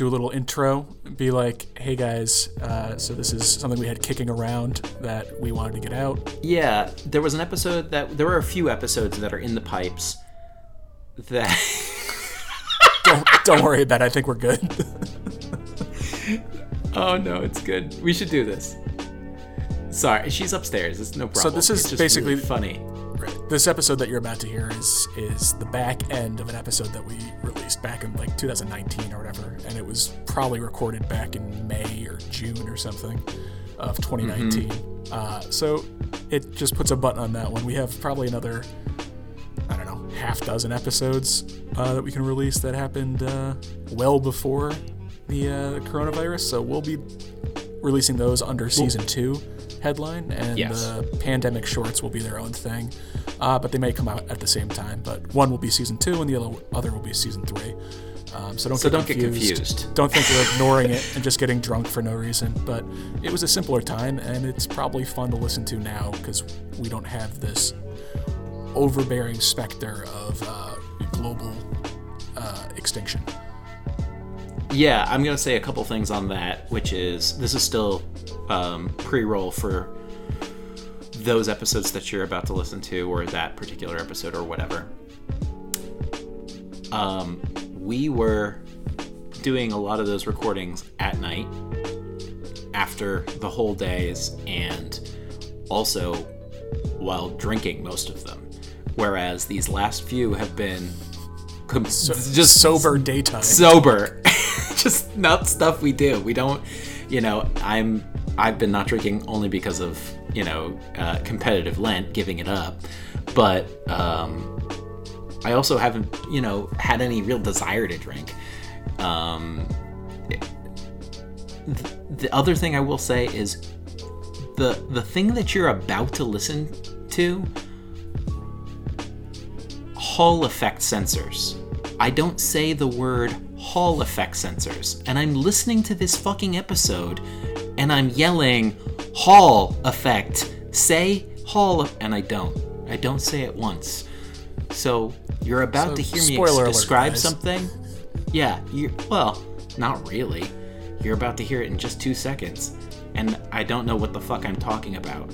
do a little intro, be like, "Hey guys, uh, so this is something we had kicking around that we wanted to get out." Yeah, there was an episode that there were a few episodes that are in the pipes that Don't don't worry about it. I think we're good. Oh no, it's good. We should do this. Sorry, she's upstairs. It's no problem. So this is just basically- really funny. this episode that you're about to hear is is the back end of an episode that we released back in like 2019 or whatever, and it was probably recorded back in May or June or something of 2019. Uh, so it just puts a button on that one. We have probably another I don't know half dozen episodes uh, that we can release that happened uh, well before the, uh, the coronavirus. So we'll be releasing those under season two headline, and Yes. the pandemic shorts will be their own thing. Uh, but they may come out at the same time. But one will be season two, and the other other will be season three. Um, so don't So get don't get confused. confused. Don't think we're ignoring it and just getting drunk for no reason. But it was a simpler time, and it's probably fun to listen to now because we don't have this overbearing specter of uh, global uh, extinction. Yeah, I'm gonna say a couple things on that, which is this is still um, pre-roll for those episodes that you're about to listen to, or that particular episode, or whatever. Um, we were doing a lot of those recordings at night after the whole days, and also while drinking most of them. Whereas these last few have been com- just sober daytime. sober just not stuff we do we don't you know i'm i've been not drinking only because of you know uh, competitive lent giving it up but um i also haven't you know had any real desire to drink um th- the other thing i will say is the the thing that you're about to listen to Hall effect sensors. I don't say the word Hall effect sensors. And I'm listening to this fucking episode and I'm yelling Hall effect. Say Hall and I don't. I don't say it once. So you're about So, to hear me ex- alert, describe guys. something. Yeah, you well, not really. You're about to hear it in just 2 seconds. And I don't know what the fuck I'm talking about.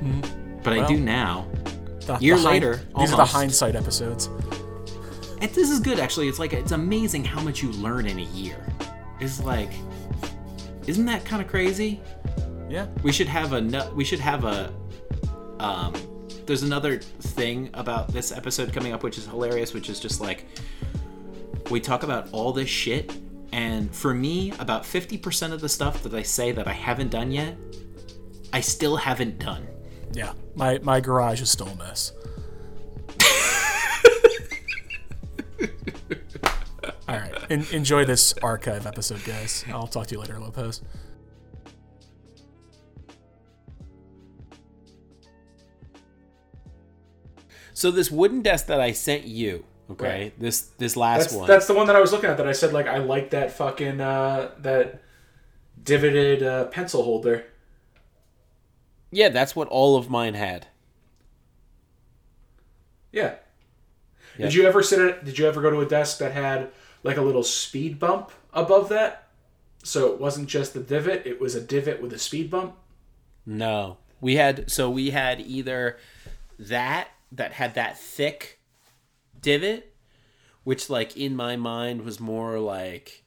Hmm. But I do now. The- year the hind- later, these are the hindsight episodes. And this is good actually. It's like it's amazing how much you learn in a year. It's like, isn't that kind of crazy? Yeah. We should have a we should have a um. There's another thing about this episode coming up, which is hilarious, which is just like we talk about all this shit, and for me, about 50% of the stuff that I say that I haven't done yet, I still haven't done. Yeah. My my garage is still a mess. En- enjoy this archive episode, guys. I'll talk to you later, Lopez. So this wooden desk that I sent you, okay, Right. this this last That's one, that's the one that I was looking at. That I said like I like that fucking uh, that divoted uh, pencil holder. yeah, that's what all of mine had. Yeah. Yeah. Did you ever sit at? Did you ever go to a desk that had like a little speed bump above that? So it wasn't just the divot; it was a divot with a speed bump. No. We had so we had either that that had that thick divot, which like in my mind was more like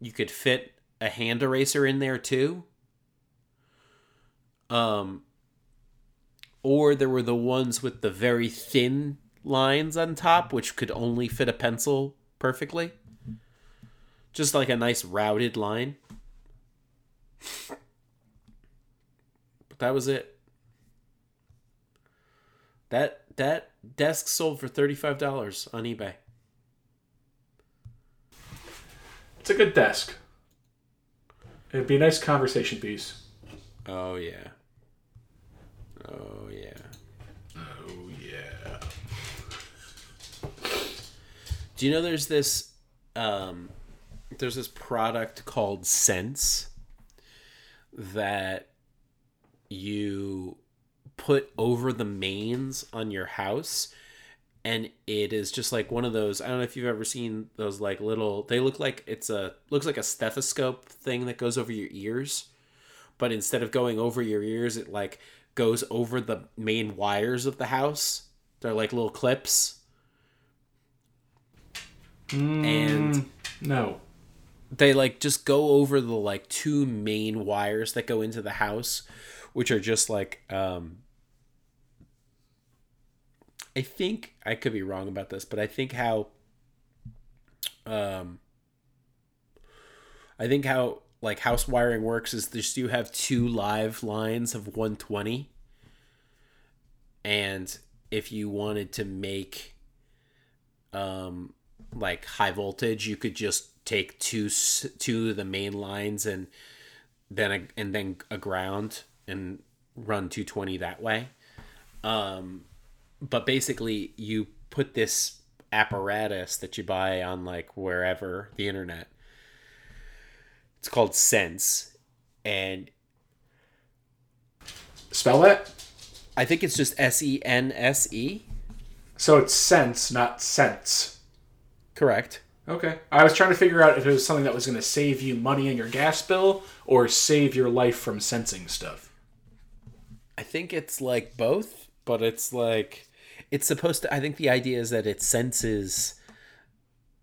you could fit a hand eraser in there too. Um or there were the ones with the very thin lines on top which could only fit a pencil perfectly. Just like a nice routed line. But that was it. That that desk sold for thirty five dollars on eBay. It's a good desk. It'd be a nice conversation piece. Oh yeah. Oh yeah. Oh yeah. Do you know there's this um there's this product called Sense that you put over the mains on your house and it is just like one of those. I don't know if you've ever seen those like little. They look like it's a looks like a stethoscope thing that goes over your ears, but instead of going over your ears, it like goes over the main wires of the house. They're like little clips. And No. they like just go over the like two main wires that go into the house which are just like um i think i could be wrong about this but i think how um i think how like house wiring works is just you have two live lines of 120 and if you wanted to make um like high voltage you could just take two s- two of the main lines and then a, and then a ground and run 220 that way um but basically you put this apparatus that you buy on like wherever the internet it's called sense and Spell that? i think it's just s-e-n-s-e So it's sense, not sense. Correct Okay. I was trying to figure out if it was something that was going to save you money in your gas bill or save your life from sensing stuff. I think it's like both, but it's like it's supposed to. I think the idea is that it senses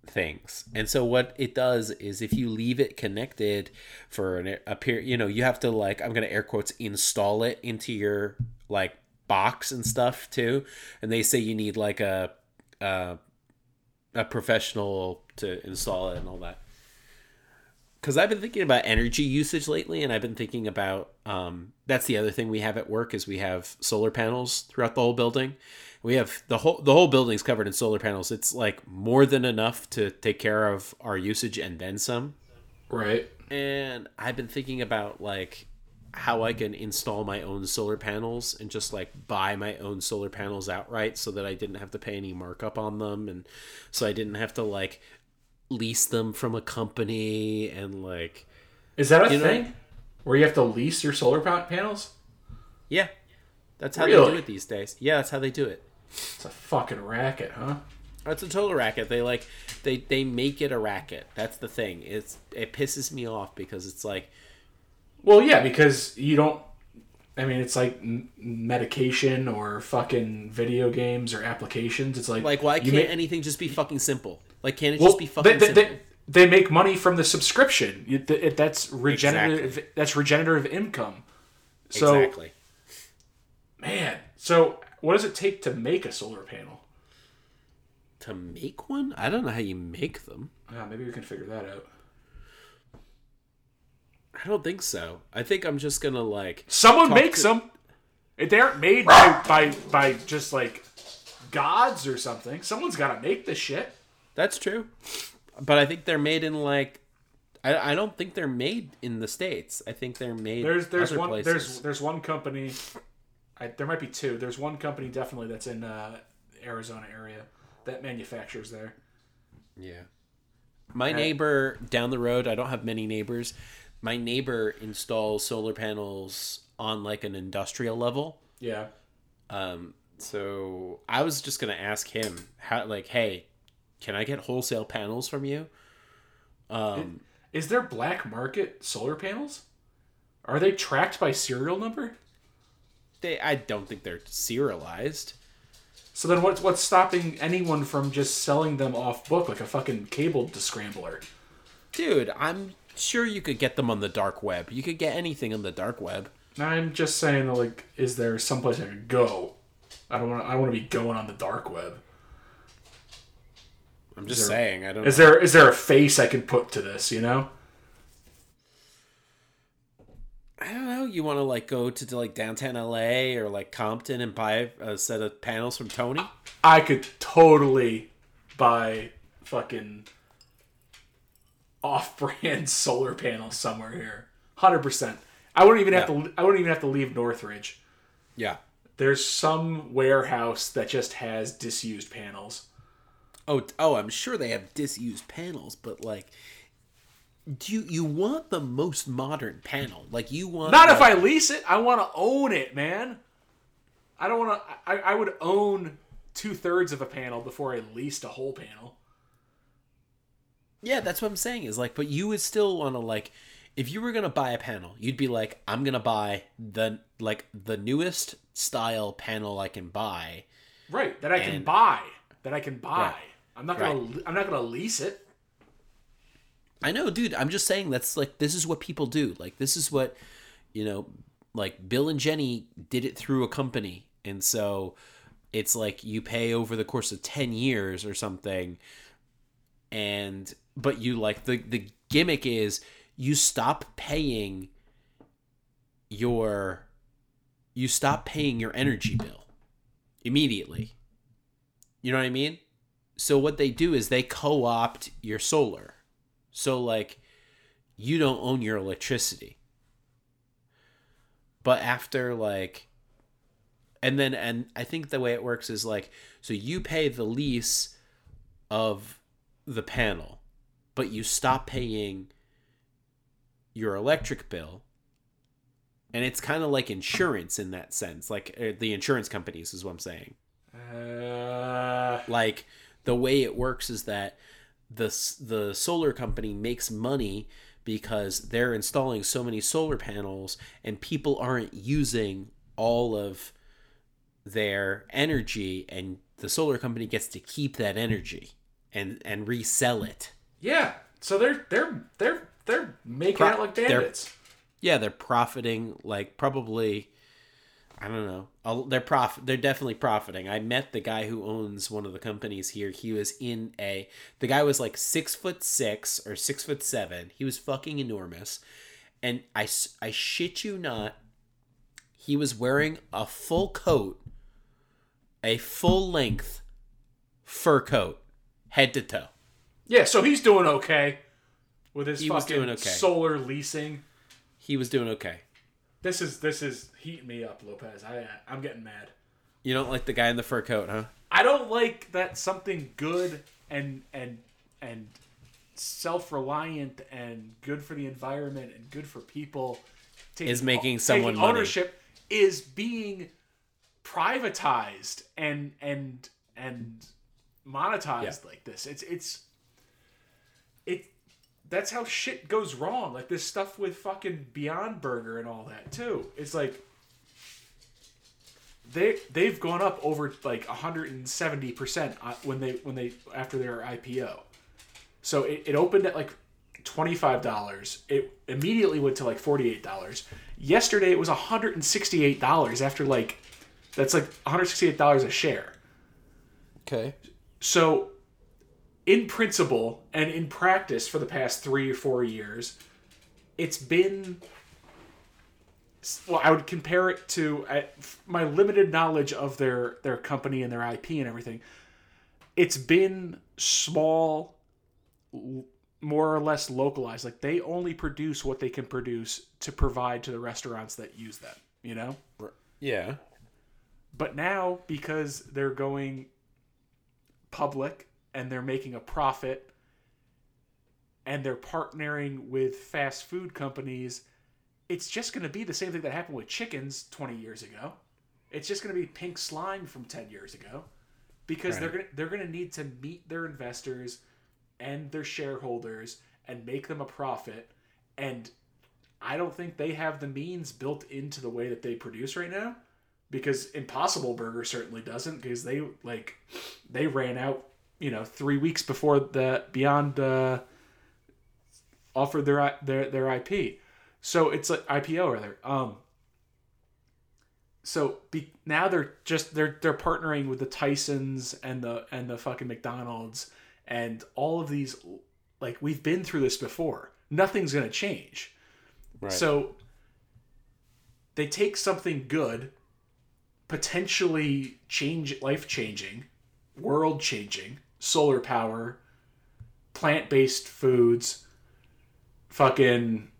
things, and so what it does is if you leave it connected for an, a period, you know, you have to like I'm gonna air quotes install it into your like box and stuff too, and they say you need like a a, a professional to install it and all that because I've been thinking about energy usage lately, and I've been thinking about um, that's the other thing we have at work is we have solar panels throughout the whole building. We have the whole the whole building's covered in solar panels. It's like more than enough to take care of our usage and then some. Right. And I've been thinking about like how I can install my own solar panels and just like buy my own solar panels outright so that I didn't have to pay any markup on them and so I didn't have to like lease them from a company and like Is that a You know- thing? Where you have to lease your solar panels? Yeah. That's how they do it these days. Yeah, that's how they do it. It's a fucking racket, huh? It's a total racket. They like they they make it a racket. That's the thing. It's it pisses me off because it's like Well, yeah, because you don't. I mean, it's like m- medication or fucking video games or applications. It's like like why you can't ma- anything just be fucking simple? Like can't it well, just be fucking they, they, simple? they, they make money from the subscription. You, th- it, that's regenerative. That's regenerative income. So, exactly. man, so what does it take to make a solar panel? To make one? I don't know how you make them. Ah, maybe we can figure that out. I don't think so. I think I'm just gonna like Someone makes to- them. If they aren't made by, by by just like gods or something, someone's got to make this shit. That's true. But I think they're made in like I, I don't think they're made in the states. I think they're made There's there's other one places. there's there's one company. I, there might be two. There's one company definitely that's in uh, Arizona area that manufactures there. Yeah. My neighbor down the road, I don't have many neighbors. My neighbor installs solar panels on like an industrial level. Yeah. Um, so I was just gonna ask him how, like, hey, can I get wholesale panels from you? Um, Is there black market solar panels? Are they tracked by serial number? they, I don't think they're serialized. So then what's what's stopping anyone from just selling them off book like a fucking cable scrambler? Dude, I'm sure you could get them on the dark web. You could get anything on the dark web. I'm just saying that like is there someplace I could go? I don't want I want to be going on the dark web. I'm just there- saying. I don't. Is there is there a face I can put to this, you know? I don't know. You want to like go to, to like downtown LA or like Compton and buy a set of panels from Tony? I could totally buy fucking off-brand solar panels somewhere here. 100%. I wouldn't even have to I wouldn't even have to leave Northridge. Yeah. There's some warehouse that just has disused panels. Oh, oh, I'm sure they have disused panels, but like, do you you want the most modern panel? Like you want Not if I lease it. I want to own it, man. I don't want to. I, I would own two thirds of a panel before I leased a whole panel. Yeah, that's what I'm saying. Is like, but you would still want to like, if you were gonna buy a panel, you'd be like, I'm gonna buy the like the newest style panel I can buy. Right, that I can buy. That I can buy. Right. I'm not gonna. I'm not gonna lease it. I know, dude. I'm just saying that's like this is what people do. Like this is what you know, like Bill and Jenny did it through a company, and so it's like you pay over the course of ten years or something, and but you like the the gimmick is you stop paying your you stop paying your energy bill immediately. You know what I mean? So what they do is they co-opt your solar. So like you don't own your electricity. But after like and then and I think the way it works is like so you pay the lease of the panel, but you stop paying your electric bill. And it's kind of like insurance in that sense, like uh, the insurance companies is what I'm saying Uh, like the way it works is that the the solar company makes money because they're installing so many solar panels and people aren't using all of their energy and the solar company gets to keep that energy and and resell it. Yeah. So they're they're they're they're making Pro- out like they're- bandits. Yeah, they're profiting like probably I don't know. They're prof they're definitely profiting. I met the guy who owns one of the companies here. He was in a the guy was like 6 foot 6 or 6 foot 7. He was fucking enormous. And I I shit you not, he was wearing a full coat, a full length fur coat, head to toe. Yeah. So he's doing okay with his He was fucking doing okay. solar leasing. He was doing okay. This is this is heating me up, Lopez. I I'm getting mad. You don't like the guy in the fur coat, huh? I don't like that something good and and and self-reliant and good for the environment and good for people taking, Is making taking someone money. ownership is being privatized and and and monetized Yeah. like this. It's it's it that's how shit goes wrong. Like this stuff with fucking Beyond Burger and all that too. It's like they they've gone up over like 170 percent uh, when they when they after their IPO. So it, it opened at like twenty five dollars. It immediately went to like forty eight dollars. Yesterday it was 168 dollars after like that's like 168 dollars a share. Okay. So, in principle and in practice for the past three or four years, it's been. Well, I would compare it to uh, my limited knowledge of their their company and their IP and everything. It's been small, more or less localized. Like they only produce what they can produce to provide to the restaurants that use them. You know. Yeah. But now, because they're going public and they're making a profit and they're partnering with fast food companies, it's just going to be the same thing that happened with chickens 20 years ago. It's just going to be pink slime from 10 years ago because they're going to, they're going to need to meet their investors and their shareholders and make them a profit and I don't think they have the means built into the way that they produce right now because Impossible Burger certainly doesn't because they like they ran out you know three weeks before the Beyond uh, offered their their their IP, so it's like IPO rather. Um, so be, now they're just they're they're partnering with the Tysons and the and the fucking McDonald's and all of these like we've been through this before. Nothing's gonna change. Right. So they take something good, potentially change life changing, world changing, solar power, plant based foods, fucking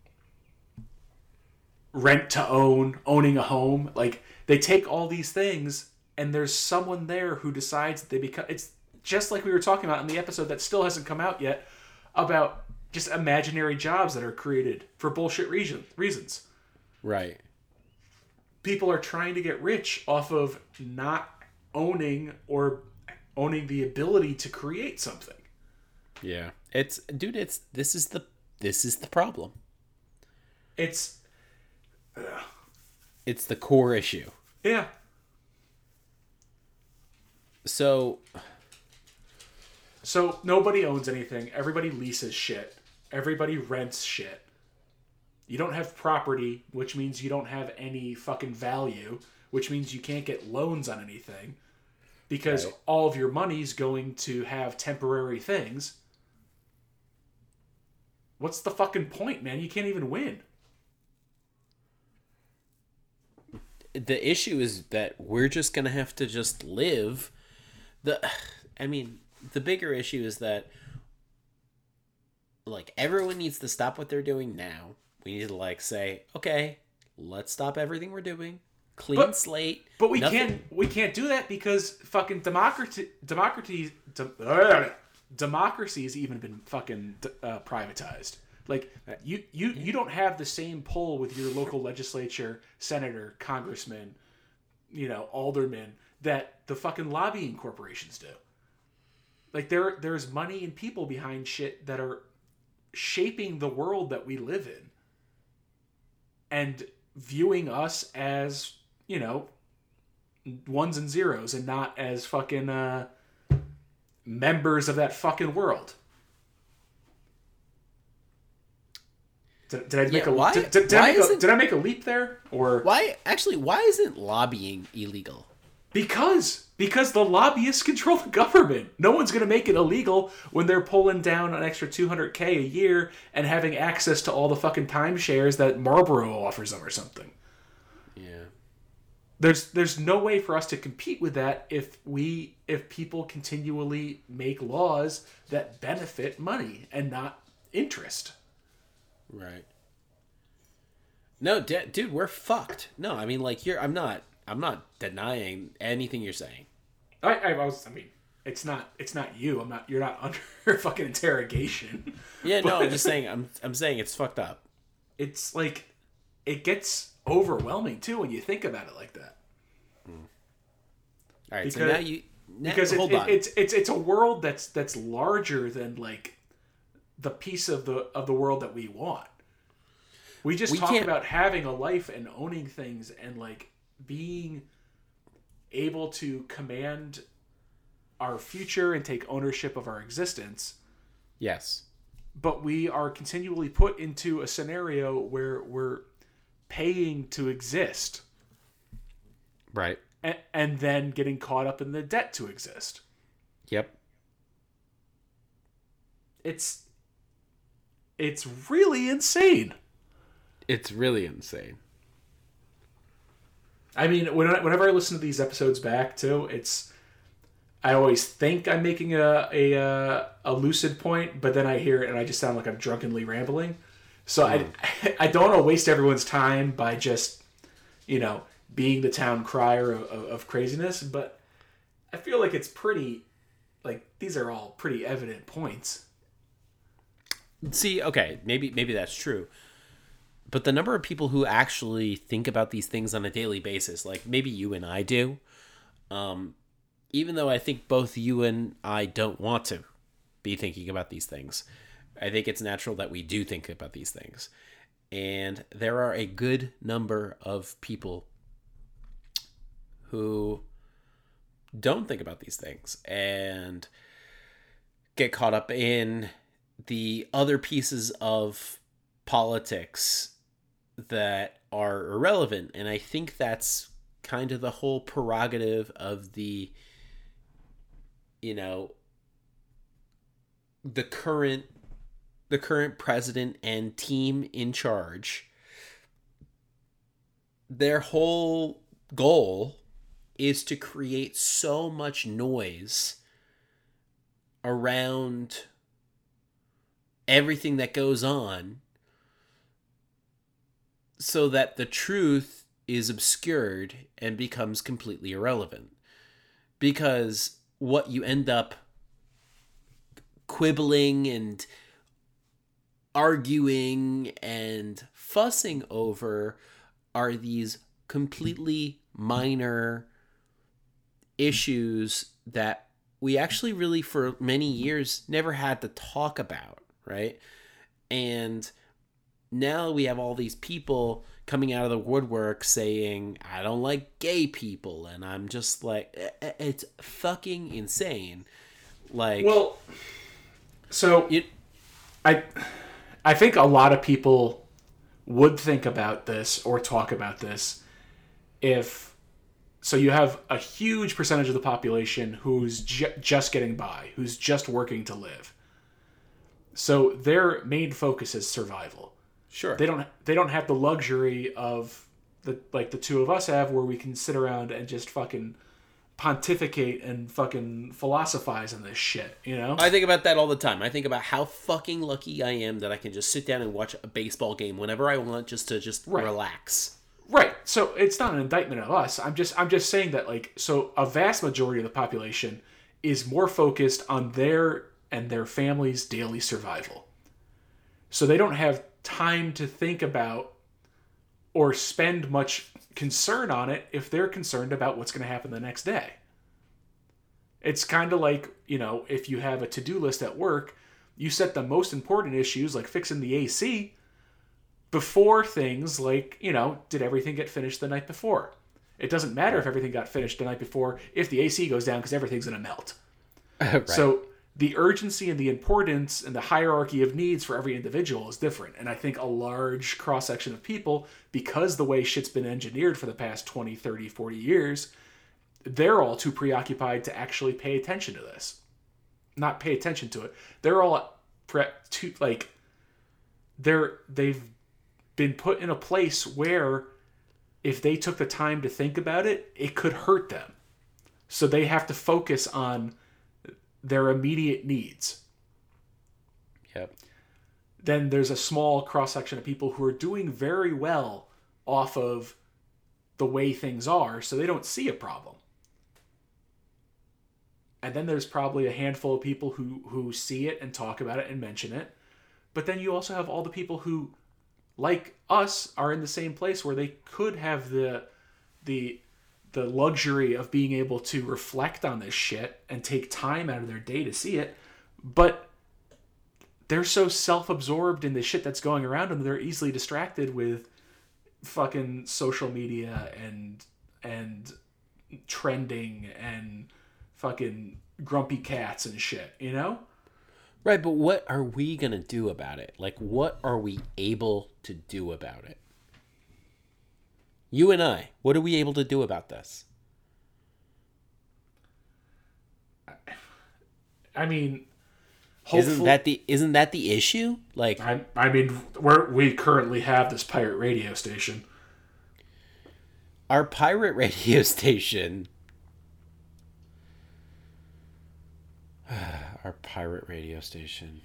rent to own, owning a home. Like they take all these things and there's someone there who decides that they become it's just like we were talking about in the episode that still hasn't come out yet about just imaginary jobs that are created for bullshit reason, reasons right. people are trying to get rich off of not owning or owning the ability to create something. Yeah. It's dude, it's this is the this is the problem. It's It's the core issue. yeah. So So nobody owns anything. Everybody leases shit. Everybody rents shit. You don't have property, which means you don't have any fucking value, which means you can't get loans on anything because Right. all of your money's going to have temporary things. What's the fucking point, man? You can't even win. the issue is that we're just gonna have to just live the i mean the bigger issue is that like everyone needs to stop what they're doing now we need to like say okay let's stop everything we're doing clean But- slate But we nothing- can't we can't do that because fucking democracy democracy de- democracy's even been fucking uh, privatized. Like you you you don't have the same pull with your local legislature, senator, congressman, you know, alderman that the fucking lobbying corporations do. Like there there's money and people behind shit that are shaping the world that we live in and viewing us as, you know, ones and zeros and not as fucking uh, members of that fucking world. Did, did I make Yeah, a why- did, did, did I make a, did I make a leap there or why actually why isn't lobbying illegal because because the lobbyists control the government. No one's going to make it illegal when they're pulling down an extra 200k a year and having access to all the fucking timeshares that Marlboro offers them or something. yeah there's there's no way for us to compete with that if we if people continually make laws that benefit money and not interest. Right. No, d- dude, we're fucked. No, I mean, like, you're. I'm not. I'm not denying anything you're saying. I, I was I mean it's not it's not you. I'm not you're not under fucking interrogation. Yeah, no, I'm just saying. I'm. I'm saying it's fucked up. It's like it gets overwhelming too when you think about it like that. All right. so Because- now you. Now, because it, hold it- on. it's it's it's a world that's that's larger than like the piece of the of the world that we want. We just We talk can't- about having a life and owning things and like being able to command our future and take ownership of our existence yes. but we are continually put into a scenario where we're paying to exist Right. and, and then getting caught up in the debt to exist Yep. it's it's really insane. It's really insane. I mean, when I, whenever I listen to these episodes back too, it's I always think I'm making a a uh, a lucid point, but then I hear it and I just sound like I'm drunkenly rambling. So I I don't want to waste everyone's time by just you know being the town crier of, of, of craziness, but I feel like it's pretty like these are all pretty evident points. See, okay, maybe maybe that's true. But the number of people who actually think about these things on a daily basis, like maybe you and I do, um, even though I think both you and I don't want to be thinking about these things, I think it's natural that we do think about these things. And there are a good number of people who don't think about these things and get caught up in the other pieces of politics that are irrelevant and i think that's kind of the whole prerogative of the you know the current the current president and team in charge their whole goal is to create so much noise around everything that goes on so that the truth is obscured and becomes completely irrelevant. Because what you end up quibbling and arguing and fussing over are these completely minor issues that we actually really for many years never had to talk about, right? And now we have all these people coming out of the woodwork saying I don't like gay people and I'm just like it's fucking insane. Like Well, so it, I I think a lot of people would think about this or talk about this if so you have a huge percentage of the population who's ju- just getting by, who's just working to live. So their main focus is survival. sure. They don't they don't have the luxury of the like the two of us have where we can sit around and just fucking pontificate and fucking philosophize on this shit, you know? I think about that all the time. I think about how fucking lucky I am that I can just sit down and watch a baseball game whenever I want just to just Right. relax. Right. So it's not an indictment of us. I'm just I'm just saying that like so a vast majority of the population is more focused on their and their family's daily survival. So they don't have time to think about or spend much concern on it if they're concerned about what's going to happen the next day. It's kind of like, you know, if you have a to-do list at work, you set the most important issues like fixing the AC before things like, you know, did everything get finished the night before? It doesn't matter if everything got finished the night before if the AC goes down because everything's going to melt. right. So the urgency and the importance and the hierarchy of needs for every individual is different. And I think a large cross section of people, because the way shit's been engineered for the past 20, 30, 40 years, they're all too preoccupied to actually pay attention to this. Not pay attention to it. They're all pre- too, like, they're, they've been put in a place where if they took the time to think about it, it could hurt them. So they have to focus on their immediate needs. Yep. Then there's a small cross section of people who are doing very well off of the way things are, so they don't see a problem. And then there's probably a handful of people who who see it and talk about it and mention it. But then you also have all the people who like us are in the same place where they could have the the the luxury of being able to reflect on this shit and take time out of their day to see it, but they're so self-absorbed in the shit that's going around them they're easily distracted with fucking social media and and trending and fucking grumpy cats and shit, you know? Right, but what are we going to do about it? Like, what are we able to do about it? You and I, what are we able to do about this? I mean, hopefully, Isn't that the isn't that the issue? Like, I, I mean, we're, we currently have this pirate radio station. our pirate radio station our pirate radio station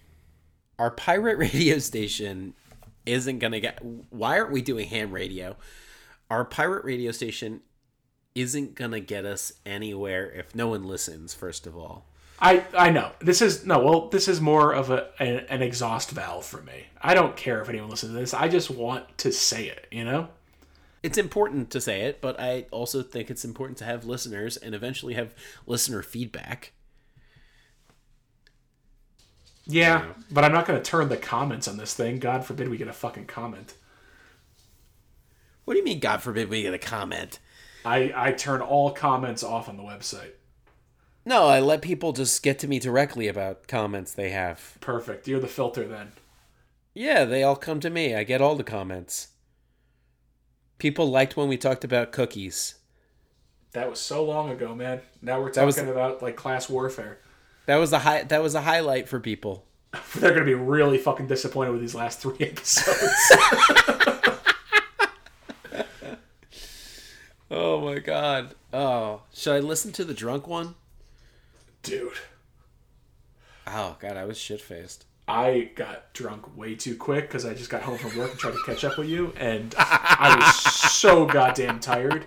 our pirate radio station isn't gonna get why aren't we doing ham radio our pirate radio station isn't gonna get us anywhere if no one listens first of all I I know this is no well this is more of a an, an exhaust valve for me. I don't care if anyone listens to this. I just want to say it. You know. it's important to say it but i also think it's important to have listeners and eventually have listener feedback Yeah, but I'm not going to turn the comments on this thing. God forbid we get a fucking comment. What do you mean god forbid we get a comment I I turn all comments off on the website. No, I let people just get to me directly about comments they have. Perfect. You're the filter then. Yeah, they all come to me. I get all the comments. People liked when we talked about cookies. That was so long ago, man. Now we're That was- talking about like class warfare. That was a high that was a highlight for people. They're going to be really fucking disappointed with these last three episodes. Oh my god. Oh, should I listen to the drunk one? Dude, Oh god, I was shit faced. I got drunk way too quick because I just got home from work and tried to catch up with you, and I was so goddamn tired.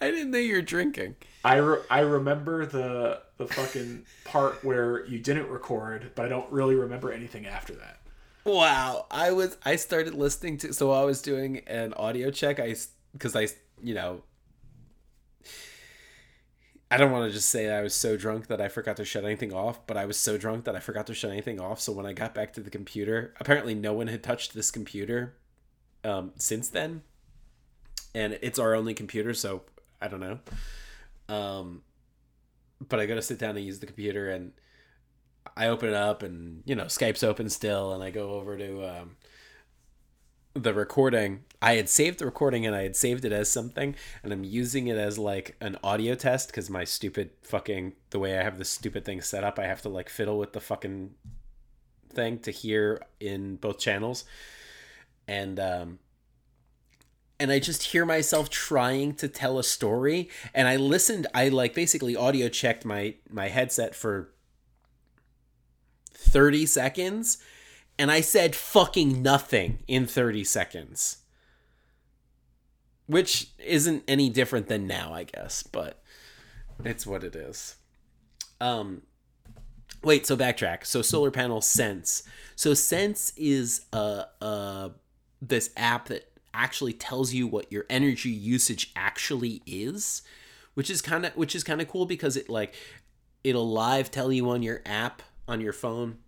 I didn't know you were drinking. I, re- I remember the the fucking part where you didn't record, but I don't really remember anything after that. Wow, I was I started listening to so I was doing an audio check I because I you know I don't want to just say I was so drunk that I forgot to shut anything off, but I was so drunk that I forgot to shut anything off. So when I got back to the computer, apparently no one had touched this computer um, since then, and it's our only computer, so I don't know. Um, but I got to sit down and use the computer, and I open it up, and you know Skype's open still, and I go over to um, the recording. I had saved the recording, and I had saved it as something, and I'm using it as like an audio test because my stupid fucking the way I have this stupid thing set up, I have to like fiddle with the fucking thing to hear in both channels, and um, and I just hear myself trying to tell a story and I listened I like basically audio checked my my headset for 30 seconds and I said fucking nothing in 30 seconds. Which isn't any different than now, I guess, but it's what it is. Um wait, so backtrack. So solar panel Sense. So Sense is uh uh this app that actually tells you what your energy usage actually is, which is kind of which is kind of cool because it like it'll live tell you on your app on your phone.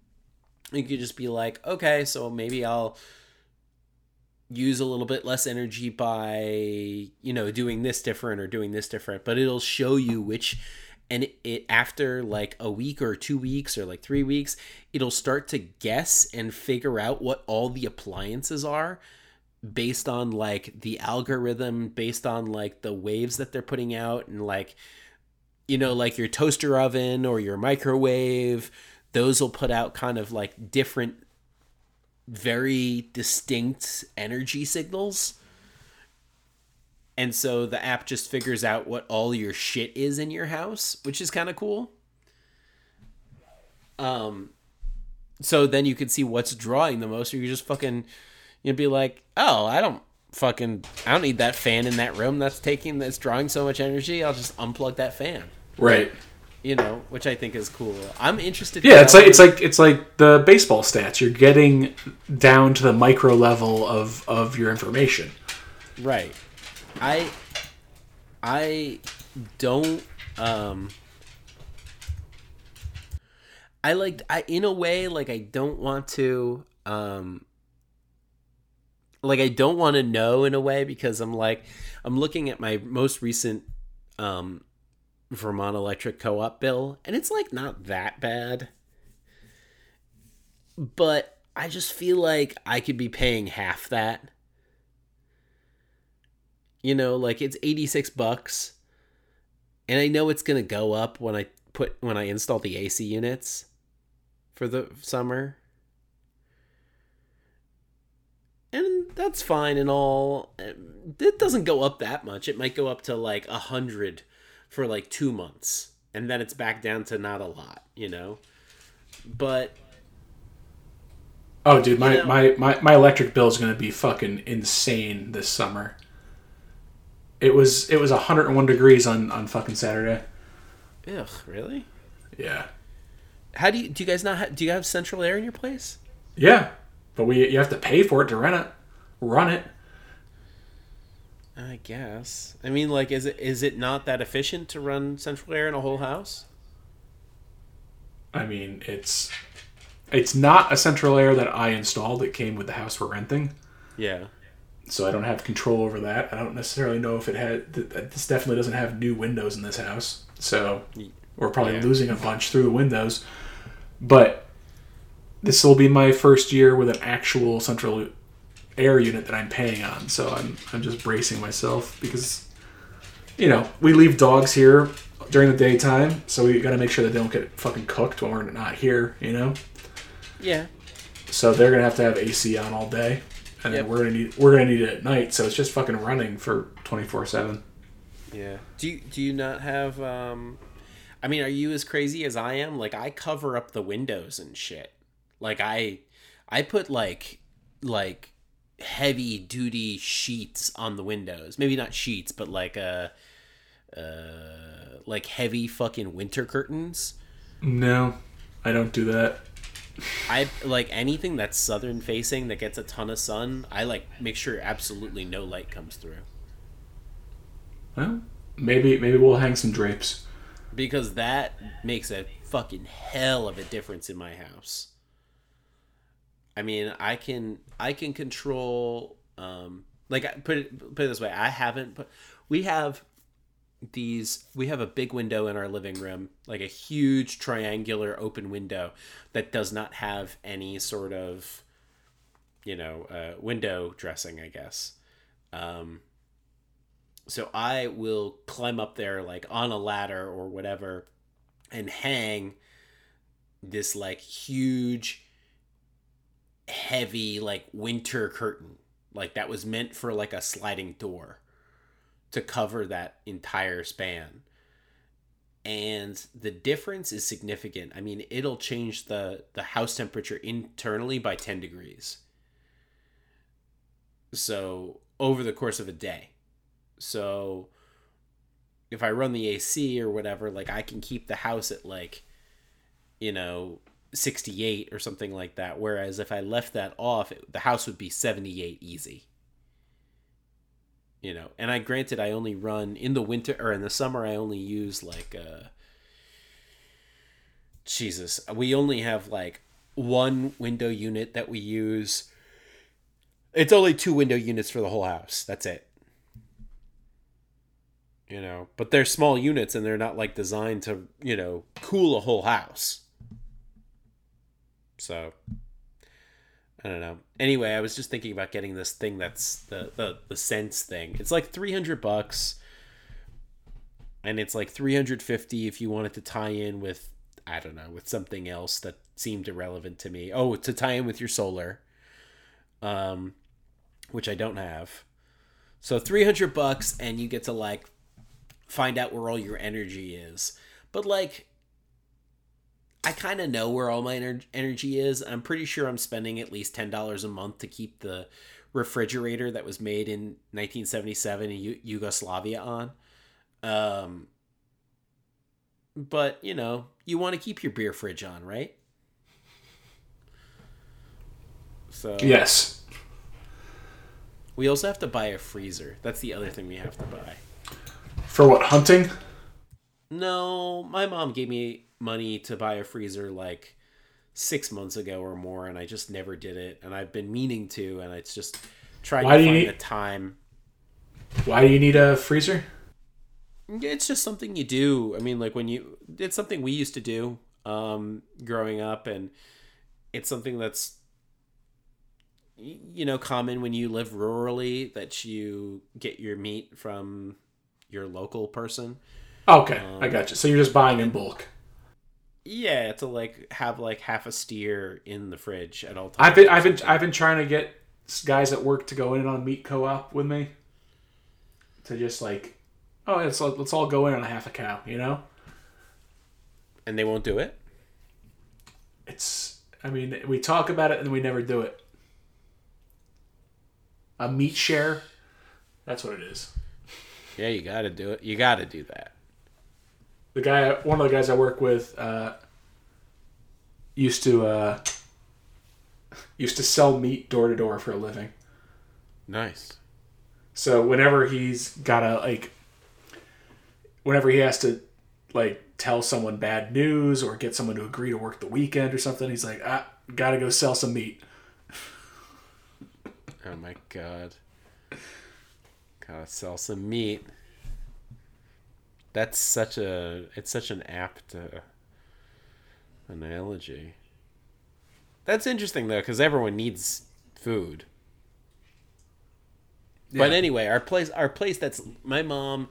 You could just be like, okay, so maybe I'll use a little bit less energy by you know doing this different or doing this different but it'll show you which and it, after like a week or two weeks or like three weeks it'll start to guess and figure out what all the appliances are based on like the algorithm based on like the waves that they're putting out and like you know like your toaster oven or your microwave those will put out kind of like different very distinct energy signals and so the app just figures out what all your shit is in your house which is kind of cool um so then you can see what's drawing the most or you just fucking you'd be like, oh, I don't fucking, I don't need that fan in that room that's taking, that's drawing so much energy. I'll just unplug that fan. Right. You know, which I think is cool. I'm interested. Yeah, it's like it's like it's like the baseball stats. You're getting down to the micro level of of your information. Right. I I don't um I like I in a way like I don't want to um like I don't want to know in a way because I'm like I'm looking at my most recent um Vermont Electric Co-op bill and it's like not that bad. But I just feel like I could be paying half that. You know, like it's 86 bucks. And I know it's going to go up when I put when I install the AC units for the summer and that's fine and all. It doesn't go up that much. It might go up to like a hundred for like two months, and then it's back down to not a lot, you know. But oh, dude, my you know, my, my my electric bill is gonna be fucking insane this summer. It was it was 101 degrees on on fucking Saturday. Ugh, really? Yeah. How do you do? You guys not have, do you have central air in your place? Yeah, but we you have to pay for it to rent it, run it. I guess. I mean, like, is it is it not that efficient to run central air in a whole house? I mean, it's it's not a central air that I installed. It came with the house we're renting. Yeah. So I don't have control over that. I don't necessarily know if it had. This definitely doesn't have new windows in this house. So we're probably yeah. losing a bunch through the windows. But this will be my first year with an actual central air unit that I'm paying on. So I'm I'm just bracing myself because you know, we leave dogs here during the daytime, so we got to make sure that they don't get fucking cooked when we're not here, you know? Yeah. So they're going to have to have AC on all day. And yep. then we're going to need we're going to need it at night, so it's just fucking running for 24/7. Yeah. Do you do you not have um I mean, are you as crazy as I am? Like I cover up the windows and shit. Like I I put like like heavy duty sheets on the windows. Maybe not sheets, but like a uh, uh like heavy fucking winter curtains. No, I don't do that. I like anything that's southern facing that gets a ton of sun. I like make sure absolutely no light comes through. Well, Maybe maybe we'll hang some drapes. because that makes a fucking hell of a difference in my house. I mean, I can I can control um like put it put it this way, I haven't put we have these we have a big window in our living room, like a huge triangular open window that does not have any sort of you know, uh, window dressing, I guess. Um so I will climb up there like on a ladder or whatever and hang this like huge heavy like winter curtain. Like that was meant for like a sliding door to cover that entire span. And the difference is significant. I mean it'll change the the house temperature internally by 10 degrees. So over the course of a day. So if I run the AC or whatever, like I can keep the house at like, you know, 68 or something like that. Whereas if I left that off, it, the house would be 78 easy. You know, and I granted I only run in the winter or in the summer, I only use like, uh, Jesus, we only have like one window unit that we use. It's only two window units for the whole house. That's it you know but they're small units and they're not like designed to you know cool a whole house so i don't know. Anyway i was just thinking about getting this thing that's the the, the sense thing. It's like 300 bucks and it's like 350 if you wanted to tie in with i don't know with something else that seemed irrelevant to me. Oh to tie in with your solar um which i don't have. So 300 bucks and you get to like find out where all your energy is. But like I kind of know where all my ener- energy is. I'm pretty sure I'm spending at least $10 a month to keep the refrigerator that was made in 1977 in U- Yugoslavia on. Um but, you know, you want to keep your beer fridge on, right? So Yes. we also have to buy a freezer. That's the other thing we have to buy. For what hunting? No, my mom gave me money to buy a freezer like six months ago or more, and I just never did it. And I've been meaning to, and it's just trying Why to find need- the time. Why do you need a freezer? It's just something you do. I mean, like when you, it's something we used to do um, growing up, and it's something that's you know common when you live rurally that you get your meat from your local person. Okay, I got you. So you're just buying in bulk. Yeah, to like have like half a steer in the fridge at all times. I've been I've been I've been trying to get guys at work to go in on meat co-op with me. To just like, oh, let's let's all go in on a half a cow. You know, and they won't do it. it's. I mean, we talk about it and we never do it. A meat share. That's what it is. Yeah, you got to do it. You got to do that. The guy one of the guys I work with uh, used to uh, used to sell meat door to door for a living. Nice. So whenever he's gotta like whenever he has to like tell someone bad news or get someone to agree to work the weekend or something, he's like, ah, gotta go sell some meat. Oh my god. Gotta sell some meat. That's such a it's such an apt uh, analogy. That's interesting though, because everyone needs food. But anyway, our place our place that's my mom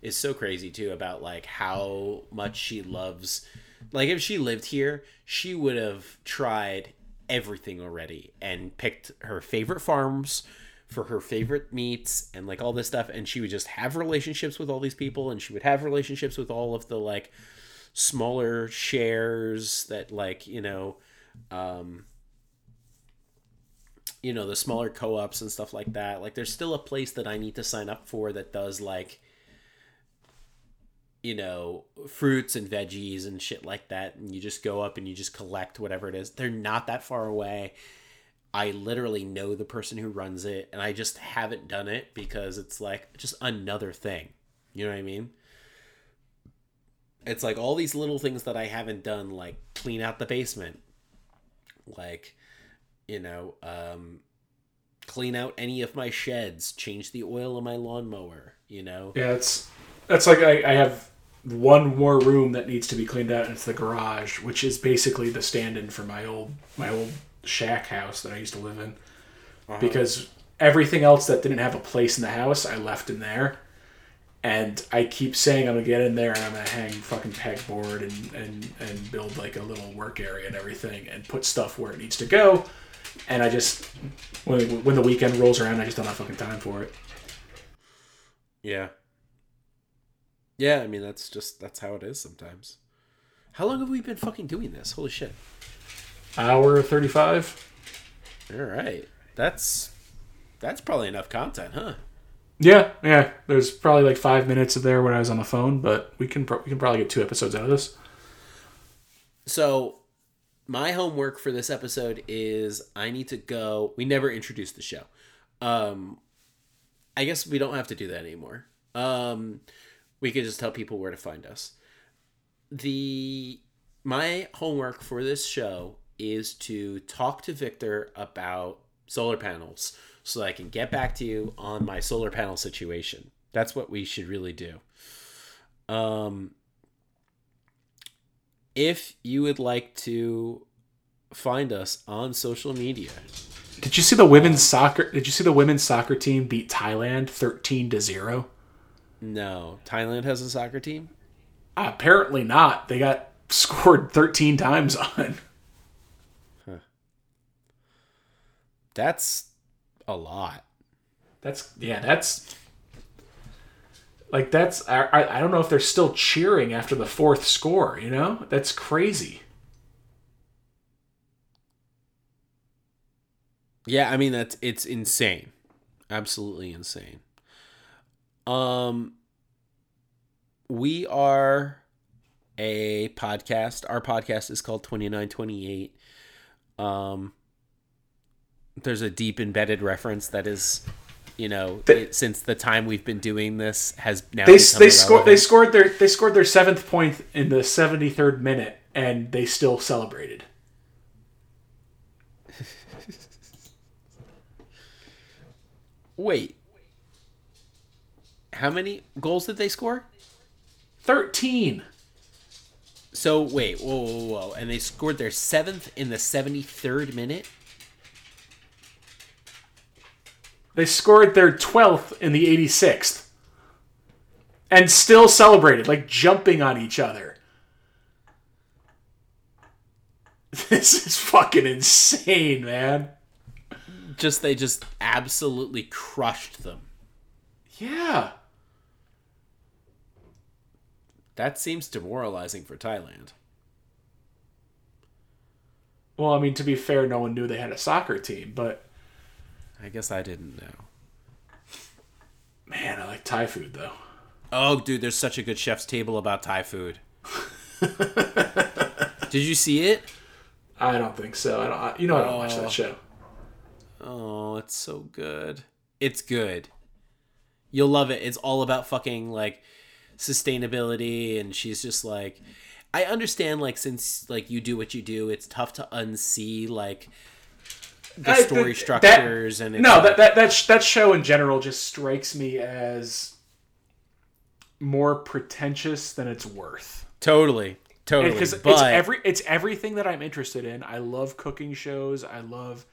is so crazy too about like how much she loves like if she lived here, she would have tried everything already and picked her favorite farms for her favorite meats and like all this stuff and she would just have relationships with all these people and she would have relationships with all of the like smaller shares that like, you know, um you know the smaller co-ops and stuff like that. Like there's still a place that i need to sign up for that does like you know fruits and veggies and shit like that and you just go up and you just collect whatever it is. They're not that far away i literally know the person who runs it and i just haven't done it because it's like just another thing. You know what i mean? It's like all these little things that I haven't done, like clean out the basement, like, you know, um, clean out any of my sheds, change the oil of my lawnmower, you know? Yeah, it's that's like I, I have one more room that needs to be cleaned out, and it's the garage, which is basically the stand-in for my old my old shack house that I used to live in. Uh-huh. Because everything else that didn't have a place in the house, I left in there. And I keep saying I'm gonna get in there and I'm gonna hang fucking pegboard and, and, and build like a little work area and everything and put stuff where it needs to go. And I just when when the weekend rolls around, I just don't have fucking time for it. Yeah. Yeah, I mean that's just that's how it is sometimes. How long have we been fucking doing this? Holy shit. Hour thirty five. All right. That's that's probably enough content, huh? Yeah, yeah. There's probably like five minutes of there when I was on the phone, but we can pro- we can probably get two episodes out of this. So, my homework for this episode is I need to go. We never introduced the show. Um, I guess we don't have to do that anymore. Um, we could just tell people where to find us. The my homework for this show is to talk to Victor about solar panels so that I can get back to you on my solar panel situation. That's what we should really do. Um, if you would like to find us on social media, Did you see the women's soccer? Did you see the women's soccer team beat Thailand thirteen to zero? no, Thailand has a soccer team. apparently not. They got scored thirteen times on. That's a lot. That's yeah. That's like that's. I, I don't know if they're still cheering after the fourth score. You know, that's crazy. Yeah, I mean that's it's insane. Absolutely insane. Um we are a podcast. Our podcast is called 2928. Um there's a deep embedded reference that is you know, They- it- since the time we've been doing this has now They they scored they scored their they scored their seventh point in the seventy third minute, and they still celebrated. Wait. How many goals did they score? Thirteen. So wait, whoa, whoa, whoa, and they scored their seventh in the seventy third minute. They scored their 12th in the 86th. And still celebrated, like jumping on each other. This is fucking insane, man. Just they just absolutely crushed them. Yeah. That seems demoralizing for Thailand. Well, I mean, to be fair, no one knew they had a soccer team, but I guess I didn't know. man, I like Thai food though. Oh, dude, there's such a good chef's table about Thai food. Did you see it? I don't think so. I don't. I, you know, I don't watch that oh. show. Oh, it's so good. It's good. You'll love it. It's all about fucking like sustainability and she's just like I understand like since like you do what you do, it's tough to unsee like the I- story that- structures and it's No, like- that that that sh- that show in general just strikes me as more pretentious than it's worth. totally totally because but it's every it's everything that I'm interested in. I love cooking shows. I love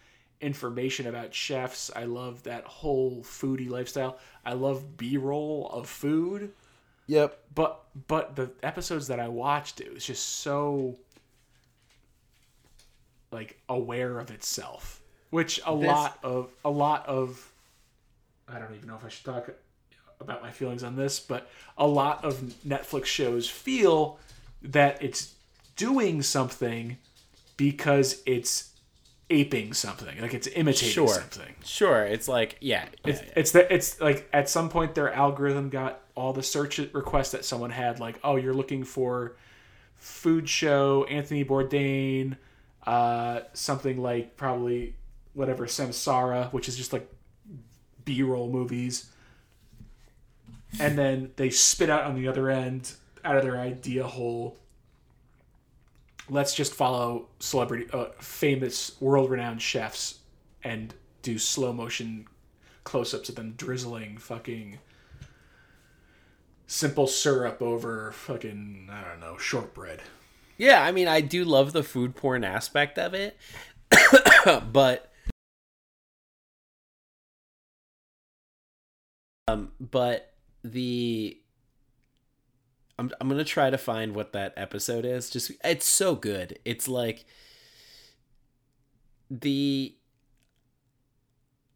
information about chefs. I love that whole foodie lifestyle. I love B-roll of food. yep But but the episodes that I watched, it was just so like aware of itself, which a lot of a lot of I don't even know if I should talk about my feelings on this, but a lot of Netflix shows feel that it's doing something because it's aping something, like it's imitating Sure. something. sure it's like yeah, yeah, It's it's that it's like at some point their algorithm got all the search requests that someone had, like oh you're looking for food show Anthony Bourdain, uh, something like probably whatever Samsara, which is just like B-roll movies, and then they spit out on the other end out of their idea hole. Let's just follow celebrity, uh, famous, world-renowned chefs, and do slow motion close-ups of them drizzling fucking simple syrup over fucking I don't know shortbread. Yeah, I mean, I do love the food porn aspect of it, but um, but the I'm I'm gonna try to find what that episode is. Just it's so good. It's like the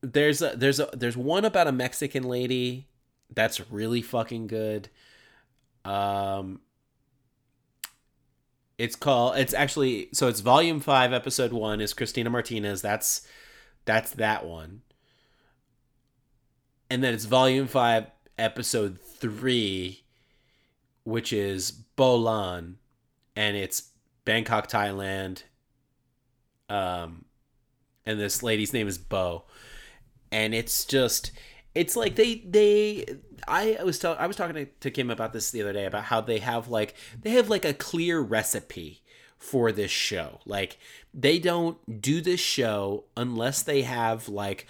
there's a there's a there's one about a Mexican lady that's really fucking good. Um it's called it's actually so it's volume 5 episode 1 is Cristina Martinez. That's that's that one. And then it's volume 5 episode 3 which is Bolan and it's Bangkok, Thailand. Um and this lady's name is Bo. And it's just it's like they they I was tell, I was talking to, to Kim about this the other day about how they have like they have like a clear recipe for this show. Like they don't do this show unless they have like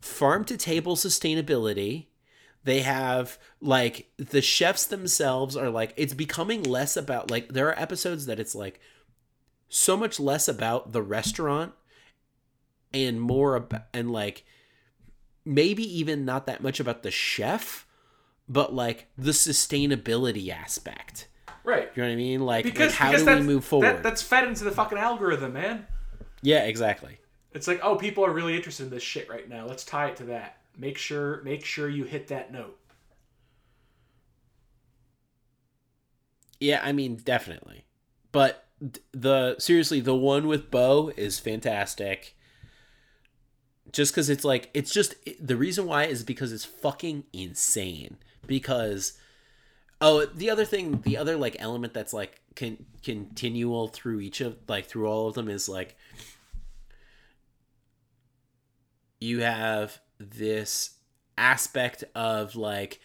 farm to table sustainability. They have like the chefs themselves are like it's becoming less about like there are episodes that it's like so much less about the restaurant and more about and like maybe even not that much about the chef, but like the sustainability aspect. Right. You know what I mean? Like, Because like how because do we move forward? That, that's fed into the fucking algorithm, man. yeah, exactly. It's like, oh, people are really interested in this shit right now. Let's tie it to that. Make sure make sure you hit that note. Yeah, I mean, definitely. But the seriously, the one with Bo is fantastic. Just because it's like it's just the reason why is because it's fucking insane. Because oh, the other thing, the other like element that's like con- continual through each of like through all of them is like you have this aspect of like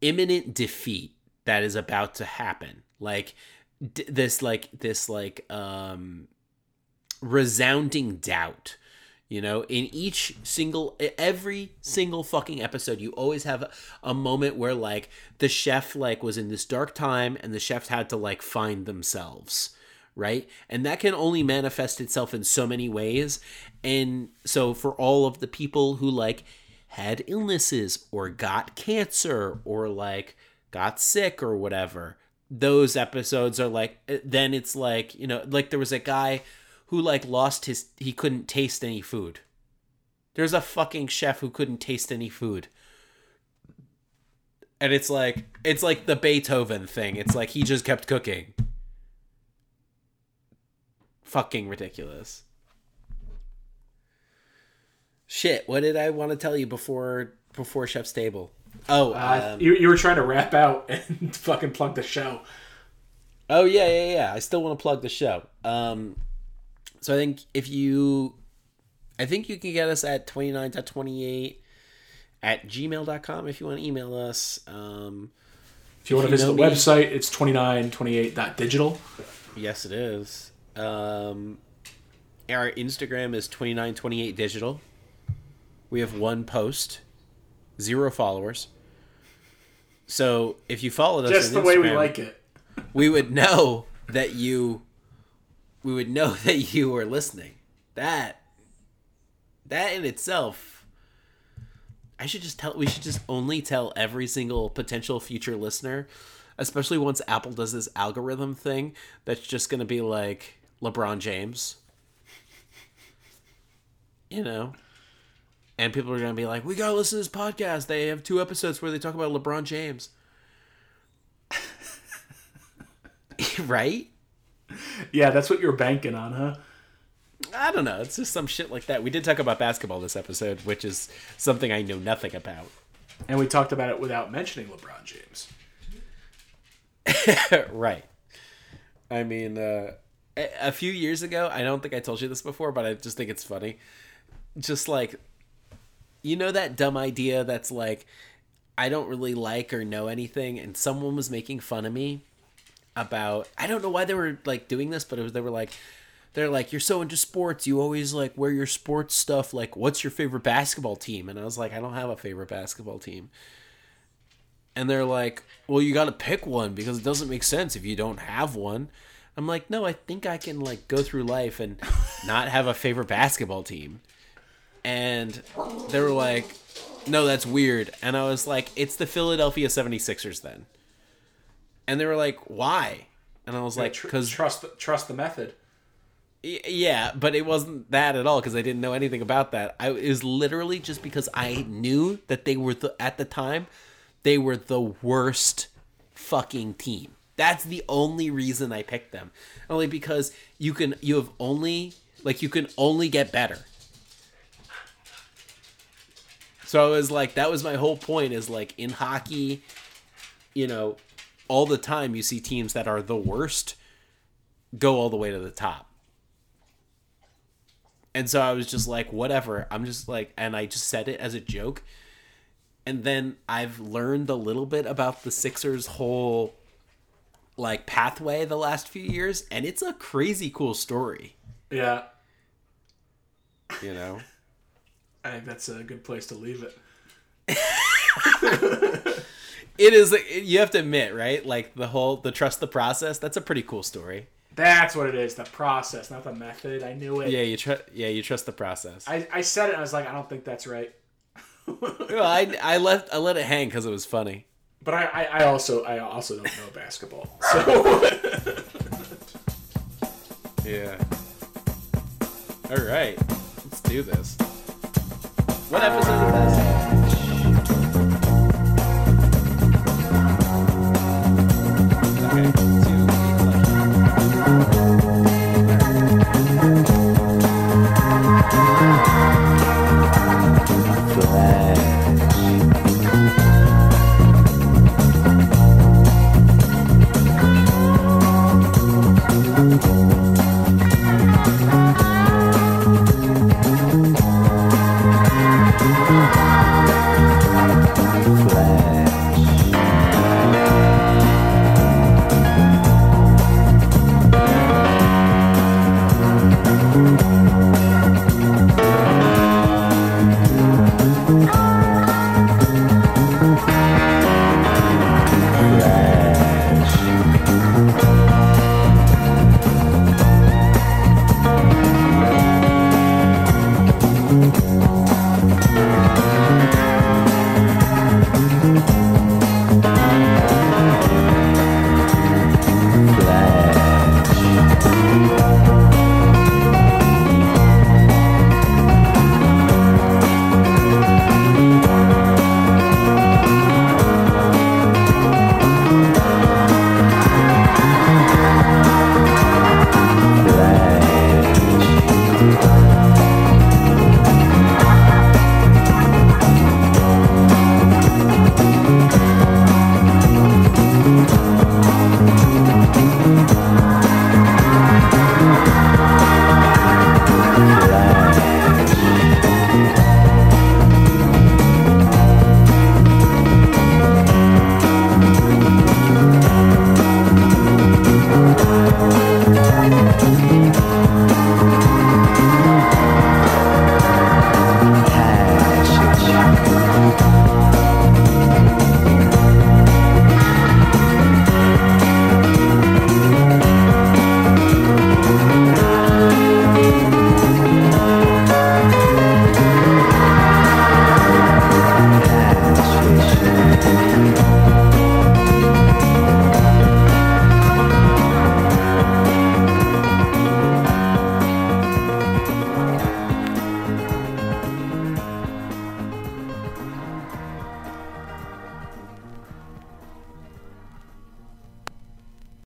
imminent defeat that is about to happen. Like d- this like this like um resounding doubt you know in each single every single fucking episode you always have a, a moment where like the chef like was in this dark time and the chef had to like find themselves right? And that can only manifest itself in so many ways. And so for all of the people who like had illnesses or got cancer or like got sick or whatever those episodes are like eh, then it's like you know like there was a guy who like lost his he couldn't taste any food there's a fucking chef who couldn't taste any food and it's like it's like the beethoven thing it's like he just kept cooking fucking ridiculous shit what did i want to tell you before before chef's table oh Uh, um, you, you were trying to wrap out and fucking plug the show. Oh yeah, yeah, yeah. I still want to plug the show. Um, so I think if you, I think you can get us at twenty nine twenty eight at gmail.com if you want to email us. Um, If you want to visit the me- website, it's 2928.digital. yes, it is. Um, our Instagram is twenty nine twenty eight digital. We have one post, zero followers. So if you followed us, Just the on way we like it. we would know that you we would know that you were listening. That that in itself i should just tell we should just only tell every single potential future listener especially once apple does this algorithm thing that's just going to be like lebron james. You know? And people are going to be like we got to listen to this podcast. They have two episodes where they talk about lebron james. Right Yeah, that's what you're banking on, huh? I don't know. It's just some shit like that. We did talk about basketball this episode, which is something I know nothing about. And we talked about it without mentioning LeBron James. right. I mean, uh, a, a few years ago, I don't think I told you this before, but I just think it's funny. Just like, you know, that dumb idea that's like, I don't really like or know anything, and someone was making fun of me about I don't know why they were like doing this, but it was they were like they're like you're so into sports, you always like wear your sports stuff. Like, what's your favorite basketball team? And I was like, I don't have a favorite basketball team. And they're like, well, you got to pick one because it doesn't make sense if you don't have one. I'm like, no, I think I can like go through life and not have a favorite basketball team. And they were like, no, that's weird. And I was like, it's the Philadelphia 76ers then. And they were like, why? And I was like, Tr- because trust trust the method. Y- Yeah, but it wasn't that at all because I didn't know anything about that. I it was literally just because I knew that they were the at the time they were the worst fucking team. That's the only reason I picked them. Only because you can you have only like you can only get better. So I was like that was my whole point is like in hockey, you know, all the time you see teams that are the worst go all the way to the top. And so I was just like, whatever. I'm just like, and I just said it as a joke. And then I've learned a little bit about the Sixers' whole like pathway the last few years, and it's a crazy cool story. Yeah, You know, I think that's a good place to leave it. it is. You have to admit, right? Like the whole the trust the process. That's a pretty cool story. That's what it is. The process, not the method. I knew it. Yeah, you trust. Yeah, you trust the process. I, I said it. and I was like, I don't think that's right. Well, I I left I let it hang because it was funny. But I, I, I also I also don't know basketball. So Yeah. All right, let's do this. What episode is this?